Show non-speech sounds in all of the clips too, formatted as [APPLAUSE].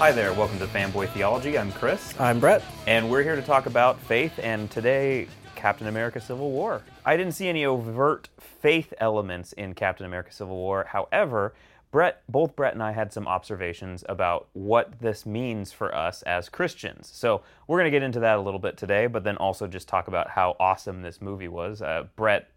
Hi there, welcome to Fanboy Theology. I'm Chris, I'm Brett. and we're here to talk about faith, and today, Captain America Civil War. I didn't see any overt faith elements in Captain America Civil War. However, Brett, both Brett and I had some observations about what this means for us as Christians. So we're going to get into that a little bit today, but then also just talk about how awesome this movie was. Uh, Brett,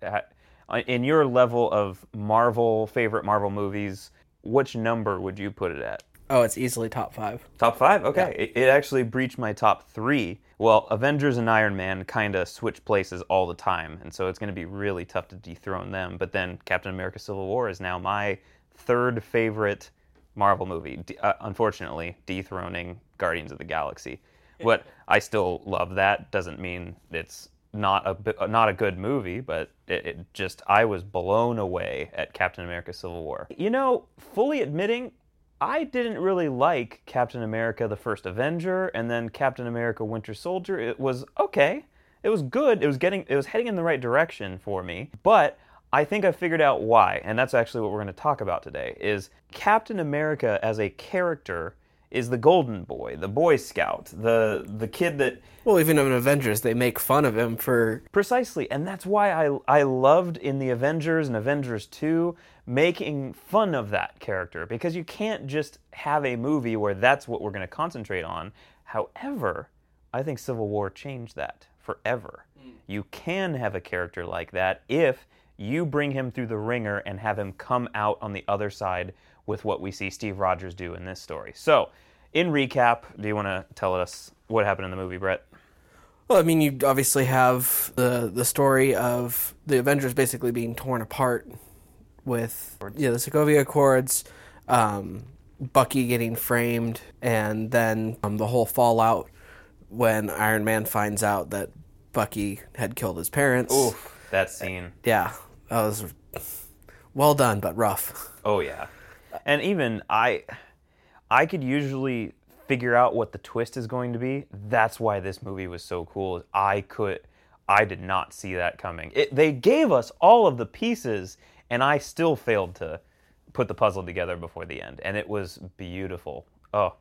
in your level of Marvel, favorite Marvel movies, which number would you put it at? Oh, it's easily top five. Top five? Okay. It, it actually breached my top three. Well, Avengers and Iron Man kind of switch places all the time, and so it's going to be really tough to dethrone them. But then Captain America Civil War is now my third favorite Marvel movie, d- uh, unfortunately, dethroning Guardians of the Galaxy. But I still love that. Doesn't mean it's not a bi- not a good movie, but it, it just I was blown away at Captain America Civil War. You know, fully admitting I didn't really like Captain America the First Avenger and then Captain America Winter Soldier. It was okay. It was good. It was getting it was heading in the right direction for me. But I think I figured out why, and that's actually what we're going to talk about today is Captain America as a character is the golden boy, the boy scout, the the kid that Well, even in Avengers, they make fun of him for. Precisely, and that's why I I loved in the Avengers and Avengers 2 making fun of that character because you can't just have a movie where that's what we're going to concentrate on. However, I think Civil War changed that forever. Hmm. You can have a character like that if you bring him through the wringer and have him come out on the other side with what we see Steve Rogers do in this story. So, in recap, do you want to tell us what happened in the movie, Brett? Well, I mean, you obviously have the the story of the Avengers basically being torn apart with yeah the Sokovia Accords, um, Bucky getting framed, and then um, the whole fallout when Iron Man finds out that Bucky had killed his parents. Oof, that eh, scene. Yeah, that was well done, but rough. Oh yeah. And even I I could usually figure out what the twist is going to be. That's why this movie was so cool. I could I did not see that coming. It, they gave us all of the pieces and I still failed to put the puzzle together before the end and it was beautiful. Oh.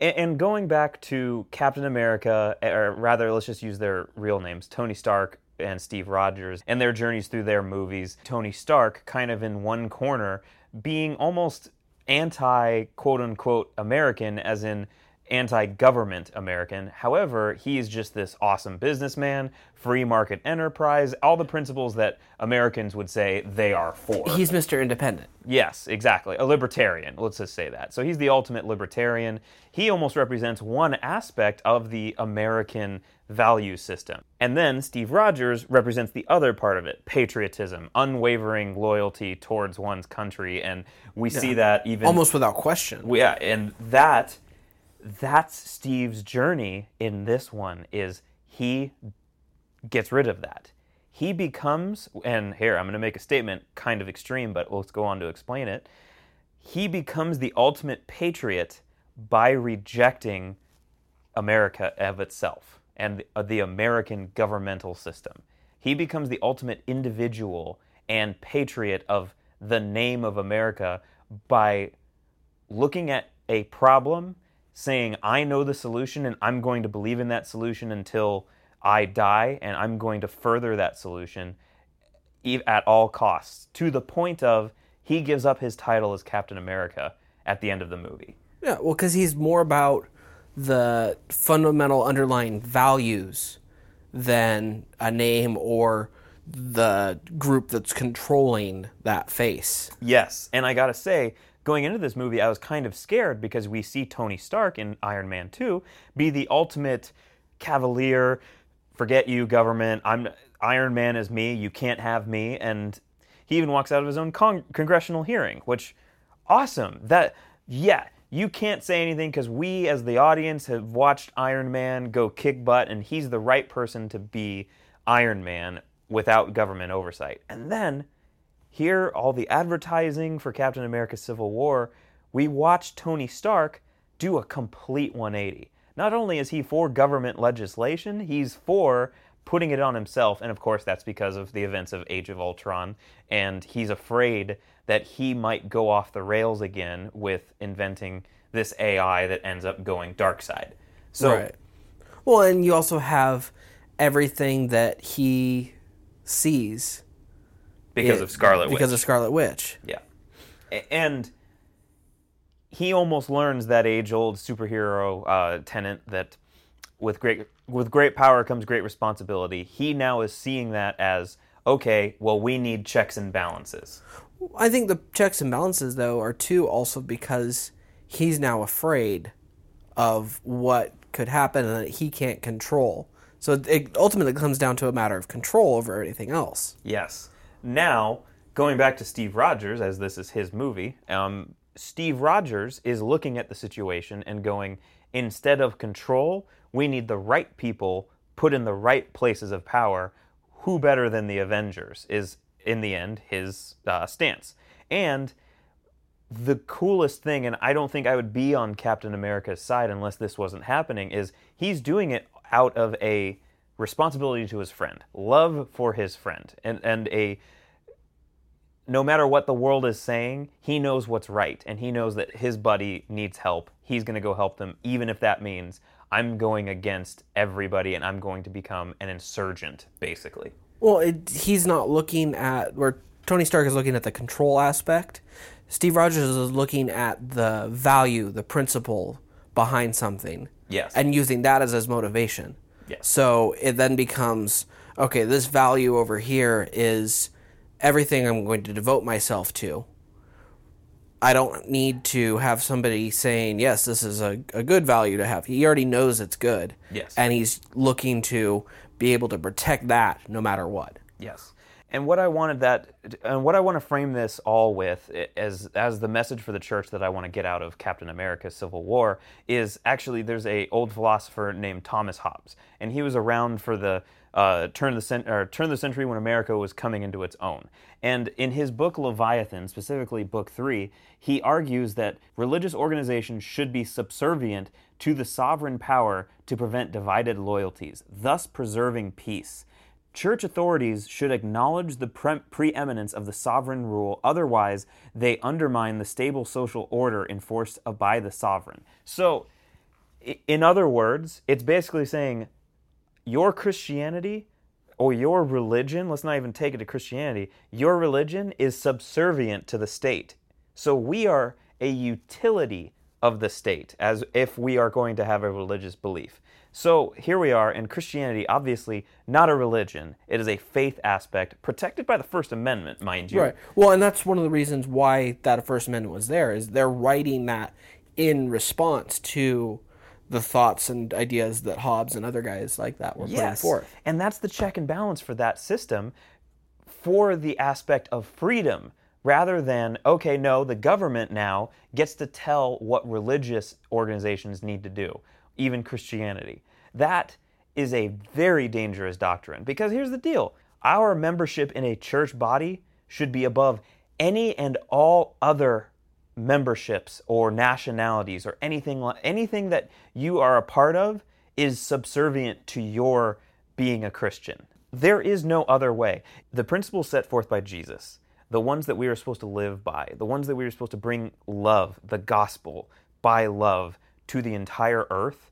And, and going back to Captain America or rather let's just use their real names, Tony Stark and Steve Rogers and their journeys through their movies. Tony Stark kind of in one corner being almost anti quote unquote American, as in anti government American. However, he's just this awesome businessman, free market enterprise, all the principles that Americans would say they are for. He's Mr. Independent. Yes, exactly. A libertarian, let's just say that. So he's the ultimate libertarian. He almost represents one aspect of the American value system. And then Steve Rogers represents the other part of it patriotism, unwavering loyalty towards one's country. And we see that even. Almost without question. Yeah, and that. That's Steve's journey in this one is he gets rid of that. He becomes, and here I'm going to make a statement kind of extreme, but let's go on to explain it. He becomes the ultimate patriot by rejecting America of itself and the, the American governmental system. He becomes the ultimate individual and patriot of the name of America by looking at a problem, saying, I know the solution and I'm going to believe in that solution until I die, and I'm going to further that solution at all costs, to the point of he gives up his title as Captain America at the end of the movie. Yeah, well, because he's more about the fundamental underlying values than a name or the group that's controlling that face. Yes, and I gotta say, going into this movie, I was kind of scared because we see Tony Stark in Iron Man 2 be the ultimate cavalier, forget you, government, I'm Iron Man is me, you can't have me, and he even walks out of his own con- congressional hearing, which awesome. That yeah, you can't say anything because we as the audience have watched Iron Man go kick butt, and he's the right person to be Iron Man without government oversight. And then here, all the advertising for Captain America Civil War, we watch Tony Stark do a complete 180. Not only is he for government legislation, he's for putting it on himself. And of course, that's because of the events of Age of Ultron. And he's afraid that he might go off the rails again with inventing this AI that ends up going dark side. So, right. Well, and you also have everything that he sees because it- of Scarlet Witch. Because of Scarlet Witch. Yeah. And he almost learns that age-old superhero uh, tenant that with great with great power comes great responsibility. He now is seeing that as okay. Well, we need checks and balances. I think the checks and balances, though, are too also because he's now afraid of what could happen and that he can't control. So it ultimately comes down to a matter of control over anything else. Yes. Now going back to Steve Rogers, as this is his movie, um, Steve Rogers is looking at the situation and going, instead of control, we need the right people put in the right places of power. Who better than the Avengers is, in the end, his uh, stance. And the coolest thing, and I don't think I would be on Captain America's side unless this wasn't happening, is he's doing it out of a responsibility to his friend, love for his friend, and, and a no matter what the world is saying, he knows what's right, and he knows that his buddy needs help. He's going to go help them, even if that means I'm going against everybody and I'm going to become an insurgent, basically. Well, it, he's not looking at where Tony Stark is looking at the control aspect. Steve Rogers is looking at the value, the principle behind something, Yes. and using that as his motivation. Yes. So it then becomes okay. This value over here is everything I'm going to devote myself to. I don't need to have somebody saying, yes, this is a, a good value to have. He already knows it's good. Yes. And he's looking to be able to protect that no matter what. Yes. And what I wanted that, and what I want to frame this all with, as as the message for the church that I want to get out of Captain America: Civil War, is actually there's a old philosopher named Thomas Hobbes, and he was around for the uh, turn of the cent- or turn of the century when America was coming into its own. And in his book Leviathan, specifically book three, he argues that religious organizations should be subservient to the sovereign power to prevent divided loyalties, thus preserving peace. Church authorities should acknowledge the pre- preeminence of the sovereign rule, otherwise, they undermine the stable social order enforced by the sovereign. So, in other words, it's basically saying your Christianity or your religion, let's not even take it to Christianity, your religion is subservient to the state. So, we are a utility of the state as if we are going to have a religious belief. So here we are in Christianity, obviously not a religion. It is a faith aspect protected by the First Amendment, mind you. Right. Well, and that's one of the reasons why that First Amendment was there is they're writing that in response to the thoughts and ideas that Hobbes and other guys like that were putting Yes. forth. And that's the check and balance for that system for the aspect of freedom rather than, okay, no, the government now gets to tell what religious organizations need to do, even Christianity. That is a very dangerous doctrine because here's the deal our membership in a church body should be above any and all other memberships or nationalities or anything anything that you are a part of is subservient to your being a Christian. There is no other way. The principles set forth by Jesus, the ones that we are supposed to live by, the ones that we are supposed to bring love, the gospel by love to the entire earth,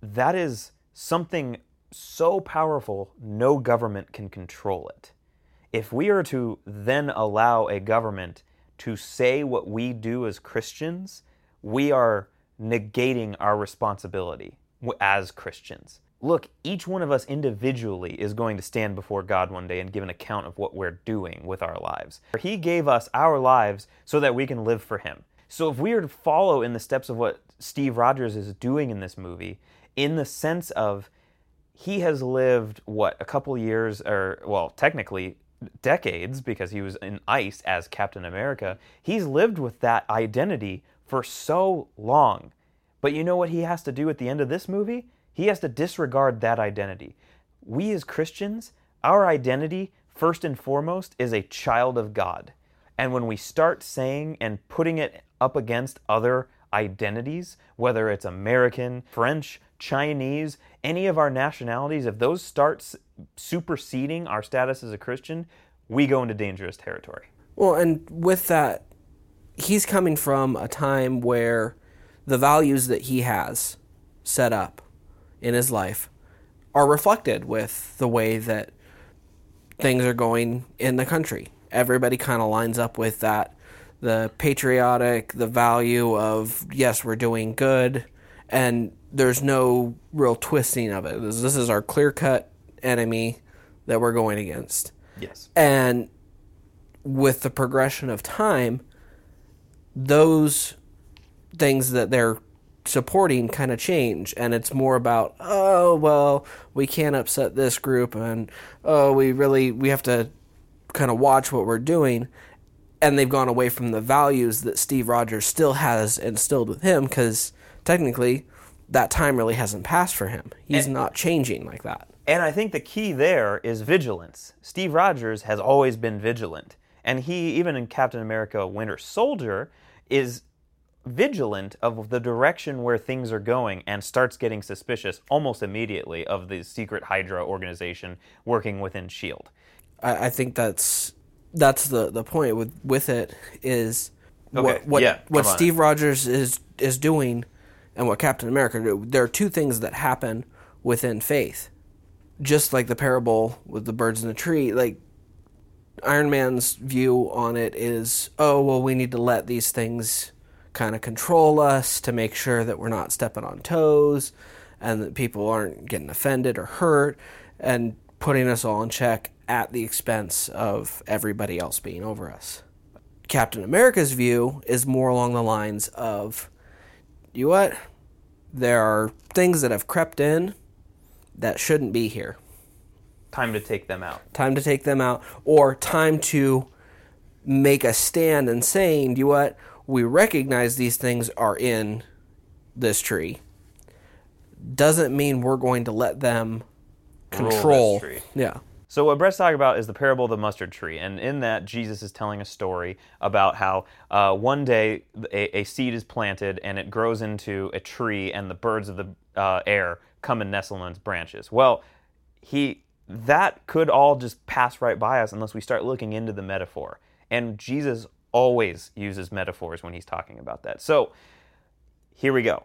that is something so powerful no government can control it. If we are to then allow a government to say what we do as Christians, we are negating our responsibility as Christians. Look, each one of us individually is going to stand before God one day and give an account of what we're doing with our lives. He gave us our lives so that we can live for Him. So if we are to follow in the steps of what Steve Rogers is doing in this movie, in the sense of he has lived what a couple years or well technically decades because he was in ice as captain america he's lived with that identity for so long but you know what he has to do at the end of this movie he has to disregard that identity we as christians our identity first and foremost is a child of god and when we start saying and putting it up against other identities, whether it's American, French, Chinese, any of our nationalities, if those start superseding our status as a Christian, we go into dangerous territory. Well, and with that, he's coming from a time where the values that he has set up in his life are reflected with the way that things are going in the country. Everybody kind of lines up with that the patriotic, the value of, yes, we're doing good, and there's no real twisting of it. This, this is our clear cut enemy that we're going against. Yes. And with the progression of time, those things that they're supporting kind of change and it's more about oh well we can't upset this group and oh we really we have to kind of watch what we're doing and they've gone away from the values that Steve Rogers still has instilled with him cuz technically that time really hasn't passed for him he's And- not changing like that And I think the key there is vigilance. Steve Rogers has always been vigilant. And he, even in Captain America Winter Soldier, is vigilant of the direction where things are going and starts getting suspicious almost immediately of the secret Hydra organization working within S.H.I.E.L.D. I, I think that's that's the the point with with it is Okay, what what, yeah, what come on. Steve Rogers is is doing and what Captain America do. There are two things that happen within faith, just like the parable with the birds in the tree. Like Iron Man's view on it is, oh well, we need to let these things kind of control us to make sure that we're not stepping on toes and that people aren't getting offended or hurt and putting us all in check at the expense of everybody else being over us. Captain America's view is more along the lines of, you know what? There are things that have crept in that shouldn't be here Time to take them out. time to take them out, or time to make a stand and saying, "Do you know what? We recognize these things are in this tree. Doesn't mean we're going to let them control." tree. Yeah. So what Brett's talking about is the parable of the mustard tree, and in that Jesus is telling a story about how uh, one day a, a seed is planted and it grows into a tree, and the birds of the uh, air come and nestle in its branches. Well, he that could all just pass right by us unless we start looking into the metaphor, and Jesus always uses metaphors when he's talking about that. So here we go.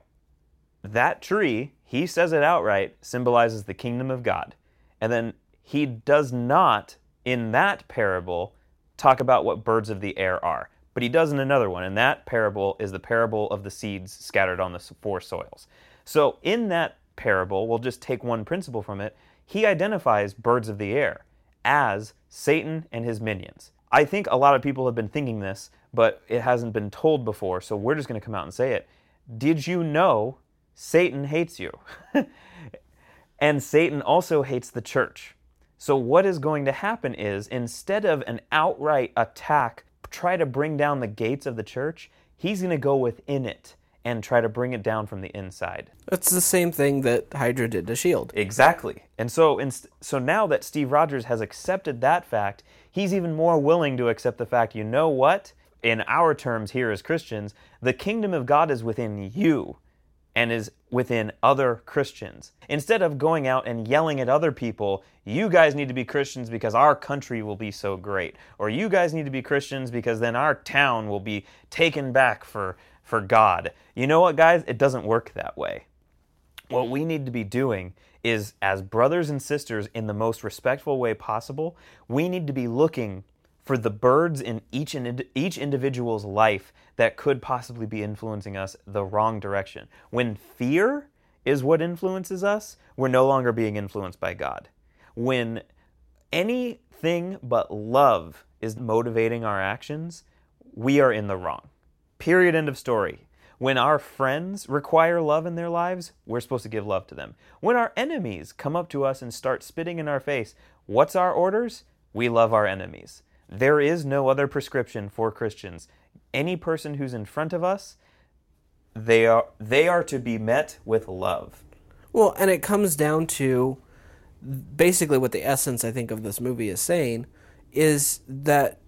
That tree, he says it outright, symbolizes the kingdom of God. And then he does not, in that parable, talk about what birds of the air are. But he does in another one. And that parable is the parable of the seeds scattered on the four soils. So in that parable, we'll just take one principle from it. He identifies birds of the air as Satan and his minions. I think a lot of people have been thinking this, but it hasn't been told before, so we're just going to come out and say it. Did you know Satan hates you? [LAUGHS] and Satan also hates the church. So, what is going to happen is instead of an outright attack, try to bring down the gates of the church, he's going to go within it and try to bring it down from the inside. It's the same thing that Hydra did to Shield. Exactly. And so, so now that Steve Rogers has accepted that fact, he's even more willing to accept the fact, you know what? In our terms here as Christians, the kingdom of God is within you and is within other Christians. Instead of going out and yelling at other people, you guys need to be Christians because our country will be so great, or you guys need to be Christians because then our town will be taken back for for God. You know what guys? It doesn't work that way. What we need to be doing is, as brothers and sisters, in the most respectful way possible, we need to be looking for the birds in each and each individual's life that could possibly be influencing us the wrong direction. When fear is what influences us, we're no longer being influenced by God. When anything but love is motivating our actions, we are in the wrong. Period. End of story. When our friends require love in their lives, we're supposed to give love to them. When our enemies come up to us and start spitting in our face, what's our orders? We love our enemies. There is no other prescription for Christians. Any person who's in front of us, they are they are to be met with love. Well, and it comes down to basically what the essence I think of this movie is saying is that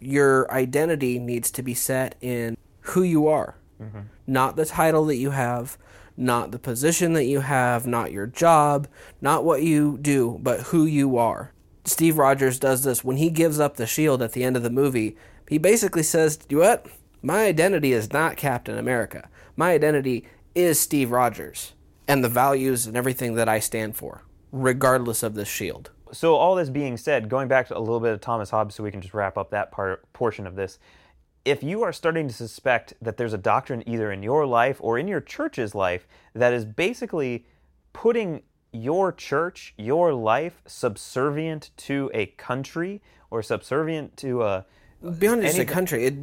your identity needs to be set in who you are, Mm-hmm. not the title that you have, not the position that you have, not your job, not what you do, but who you are. Steve Rogers does this when he gives up the shield at the end of the movie. He basically says, "You what? My identity is not Captain America. My identity is Steve Rogers and the values and everything that I stand for, regardless of this shield." So all this being said, going back to a little bit of Thomas Hobbes, so we can just wrap up that part portion of this. If you are starting to suspect that there's a doctrine either in your life or in your church's life that is basically putting your church, your life, subservient to a country or subservient to a Beyond just a country, it,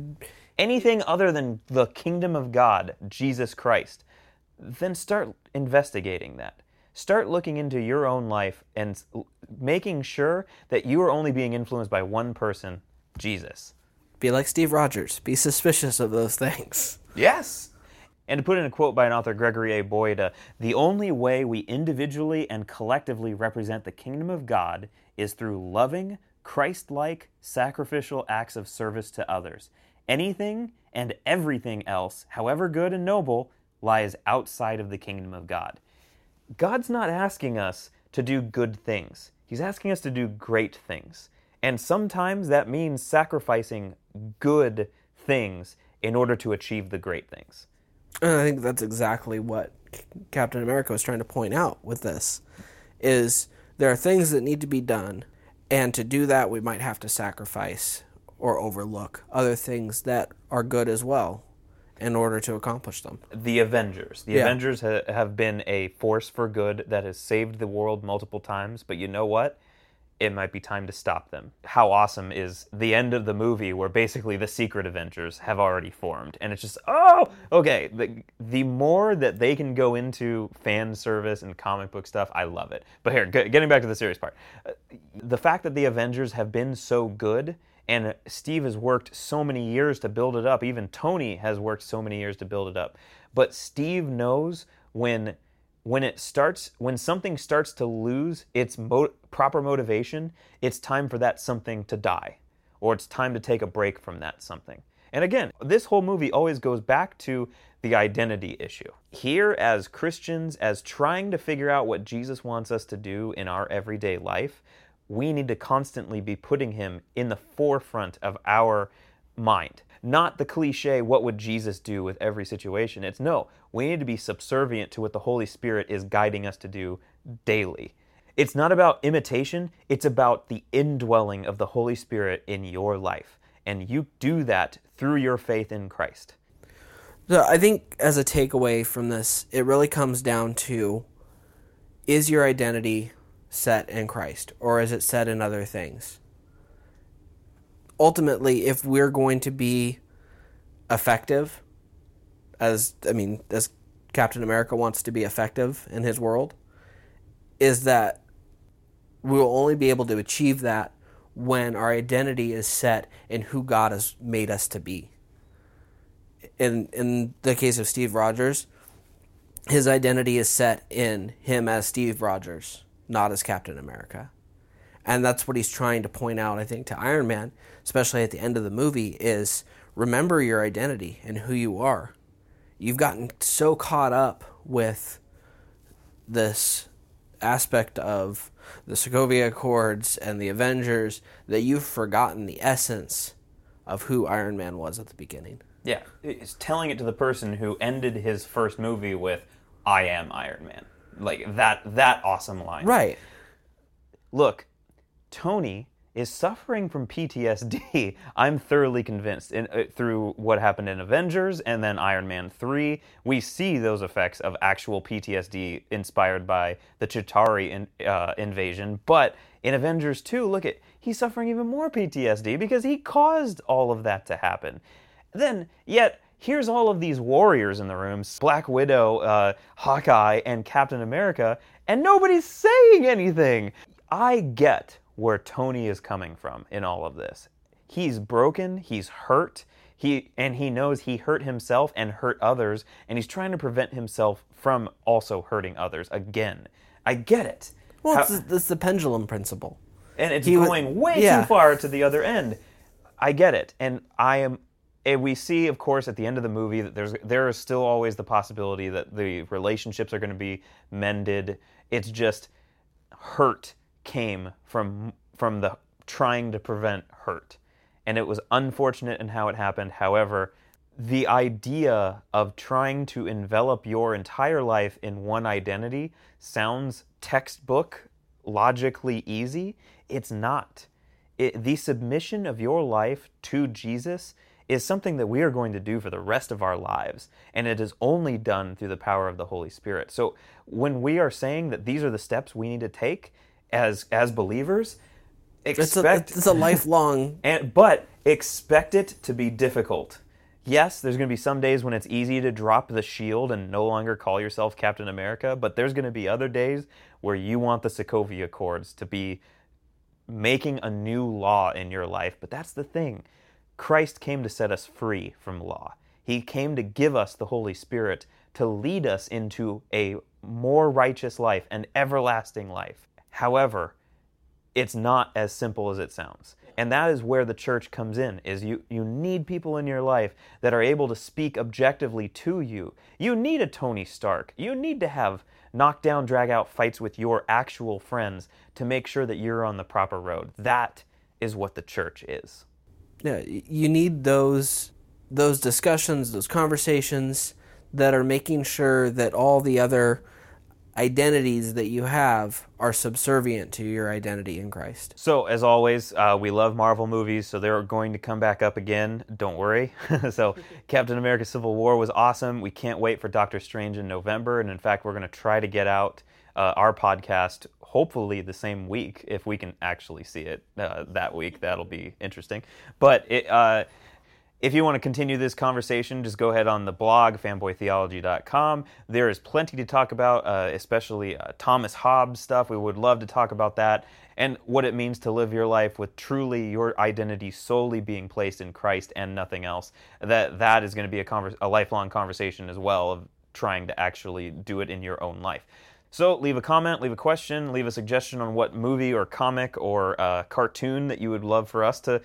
anything other than the kingdom of God, Jesus Christ, then start investigating that. Start looking into your own life and making sure that you are only being influenced by one person, Jesus. Be like Steve Rogers. Be suspicious of those things. Yes. And to put in a quote by an author, Gregory A. Boyd, uh, the only way we individually and collectively represent the kingdom of God is through loving, Christ like, sacrificial acts of service to others. Anything and everything else, however good and noble, lies outside of the kingdom of God. God's not asking us to do good things. He's asking us to do great things. And sometimes that means sacrificing good things in order to achieve the great things. And I think that's exactly what Captain America was trying to point out with this is there are things that need to be done and to do that we might have to sacrifice or overlook other things that are good as well in order to accomplish them. The Avengers. The Yeah. Avengers ha- have been a force for good that has saved the world multiple times, but you know what? It might be time to stop them. How awesome is the end of the movie where basically the secret Avengers have already formed? And it's just, oh, okay. The, the more that they can go into fan service and comic book stuff, I love it. But here, get- getting back to the serious part. Uh, The fact that the Avengers have been so good and Steve has worked so many years to build it up. Even Tony has worked so many years to build it up. But Steve knows when when it starts when something starts to lose its mo- proper motivation, it's time for that something to die or it's time to take a break from that something. And again, this whole movie always goes back to the identity issue. Here, as Christians, as trying to figure out what Jesus wants us to do in our everyday life, we need to constantly be putting him in the forefront of our mind. Not the cliche, what would Jesus do with every situation? It's no, we need to be subservient to what the Holy Spirit is guiding us to do daily. It's not about imitation, it's about the indwelling of the Holy Spirit in your life. And you do that through your faith in Christ. So I think as a takeaway from this, it really comes down to is your identity set in Christ or is it set in other things? Ultimately, if we're going to be effective as I mean, as Captain America wants to be effective in his world, is that we will only be able to achieve that when our identity is set in who God has made us to be in in the case of Steve Rogers, his identity is set in him as Steve Rogers, not as Captain America. And that's what he's trying to point out, I think, to Iron Man, especially at the end of the movie, is remember your identity and who you are. You've gotten so caught up with this aspect of the Sokovia Accords and the Avengers that you've forgotten the essence of who Iron Man was at the beginning. Yeah, it's telling it to the person who ended his first movie with "I am Iron Man." Like that that awesome line. Right. Look, Tony is suffering from PTSD. [LAUGHS] I'm thoroughly convinced in, uh, through what happened in Avengers and then Iron Man 3. We see those effects of actual PTSD inspired by the Chitauri in, uh, invasion. But in Avengers 2, look at he's suffering even more PTSD because he caused all of that to happen. Then, yet, here's all of these warriors in the rooms Black Widow, uh, Hawkeye, and Captain America, and nobody's saying anything. I get where Tony is coming from in all of this. He's broken, he's hurt, he and he knows he hurt himself and hurt others, and he's trying to prevent himself from also hurting others again. I get it. Well, How- it's, it's the pendulum principle. and it's He going way yeah. too far to the other end. I get it, and I am And we see, of course, at the end of the movie that there's there is still always the possibility that the relationships are going to be mended. It's just hurt came from from the trying to prevent hurt, and it was unfortunate in how it happened. However, the idea of trying to envelop your entire life in one identity sounds textbook logically easy. It's not. It, the submission of your life to Jesus is something that we are going to do for the rest of our lives, and it is only done through the power of the Holy Spirit. So when we are saying that these are the steps we need to take as as believers, expect it's a, it's a lifelong [LAUGHS] and but expect it to be difficult. Yes, there's going to be some days when it's easy to drop the shield and no longer call yourself Captain America, but there's going to be other days where you want the Sokovia Accords to be making a new law in your life. But that's the thing Christ came to set us free from law. He came to give us the Holy Spirit to lead us into a more righteous life, an everlasting life. However, it's not as simple as it sounds. And that is where the church comes in is you you need people in your life that are able to speak objectively to you. You need a Tony Stark. You need to have knockdown drag out fights with your actual friends to make sure that you're on the proper road. That is what the church is. Yeah, you need those those discussions, those conversations that are making sure that all the other identities that you have are subservient to your identity in Christ. So, as always, uh, we love Marvel movies, so they're going to come back up again. Don't worry. [LAUGHS] so, Captain America Civil War was awesome. We can't wait for Doctor Strange in November. And in fact, we're going to try to get out uh, our podcast hopefully the same week if we can actually see it uh, that week. That'll be interesting. But it, uh, if you want to continue this conversation, just go ahead on the blog, fanboytheology.com. There is plenty to talk about, uh, especially uh, Thomas Hobbes stuff. We would love to talk about that and what it means to live your life with truly your identity solely being placed in Christ and nothing else. That That is going to be a, a lifelong conversation as well of trying to actually do it in your own life. So leave a comment, leave a question, leave a suggestion on what movie or comic or uh, cartoon that you would love for us to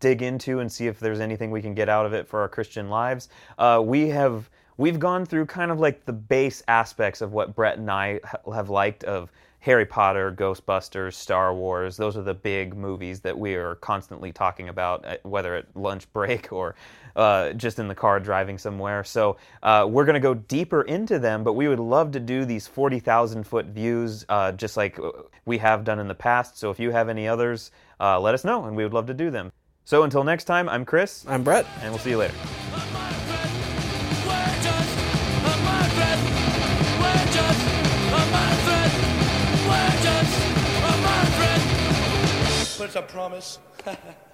dig into and see if there's anything we can get out of it for our Christian lives. Uh, we have we've gone through kind of like the base aspects of what Brett and I have liked of Harry Potter, Ghostbusters, Star Wars. Those are the big movies that we are constantly talking about, uh, whether at lunch [LAUGHS] break or uh, just in the car driving somewhere. So uh, we're going to go deeper into them, but we would love to do these 40,000 foot views uh, just like uh, we have done in the past. So if you have any others, uh, let us know, and we would love to do them. So until next time, I'm Chris. I'm Brett. And we'll see you later. A promise. [LAUGHS]